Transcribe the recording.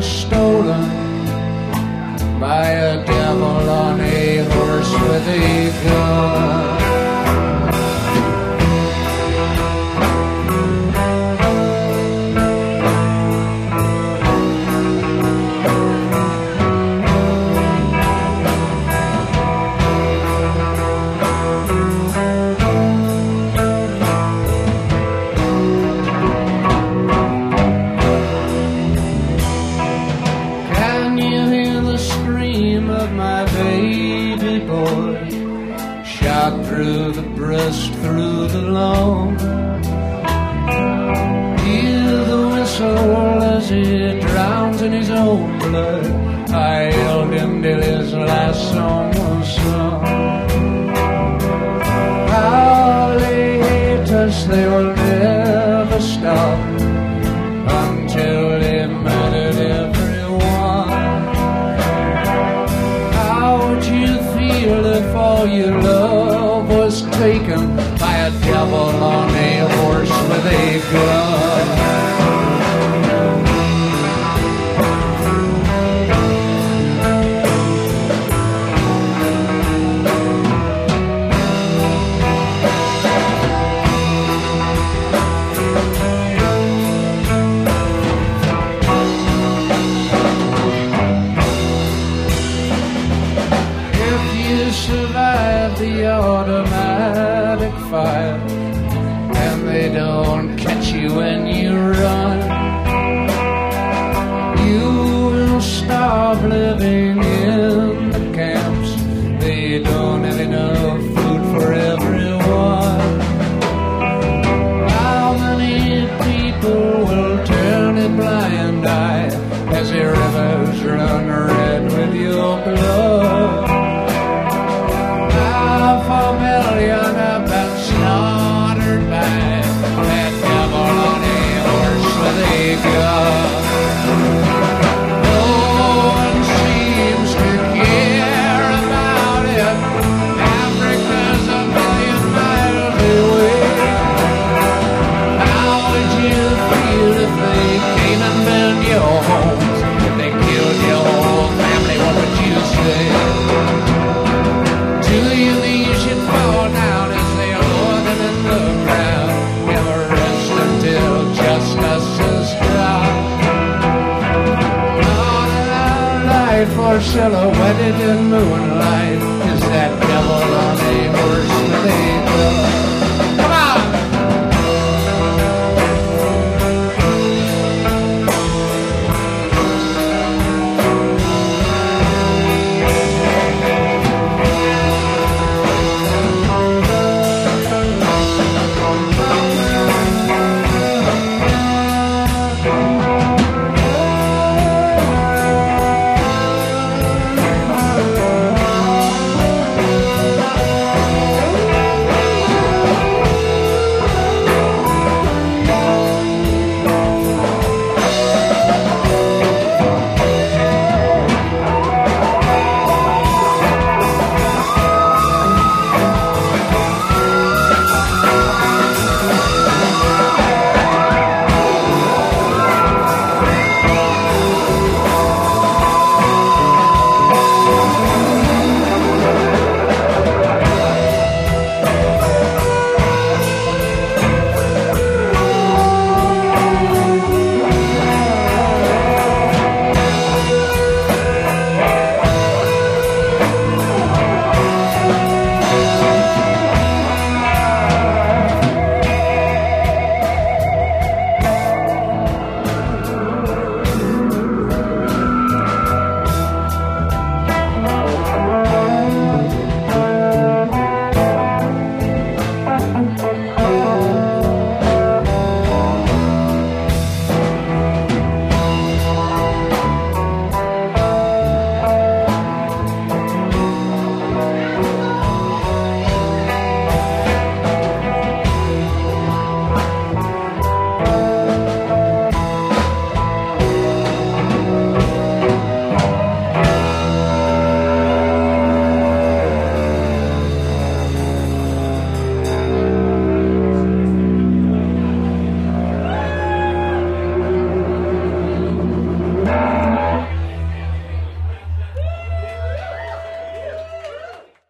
washed. Boy? Shot through the breast, through the lung. Hear the whistle as he drowns in his own blood. I held him till his last song all your love the automatic fire and they don't catch you when you run, you will starve living in the camps. They don't have enough food for everyone. How many people will turn a blind eye as the rivers run red with your blood? Or silhouetted in moonlight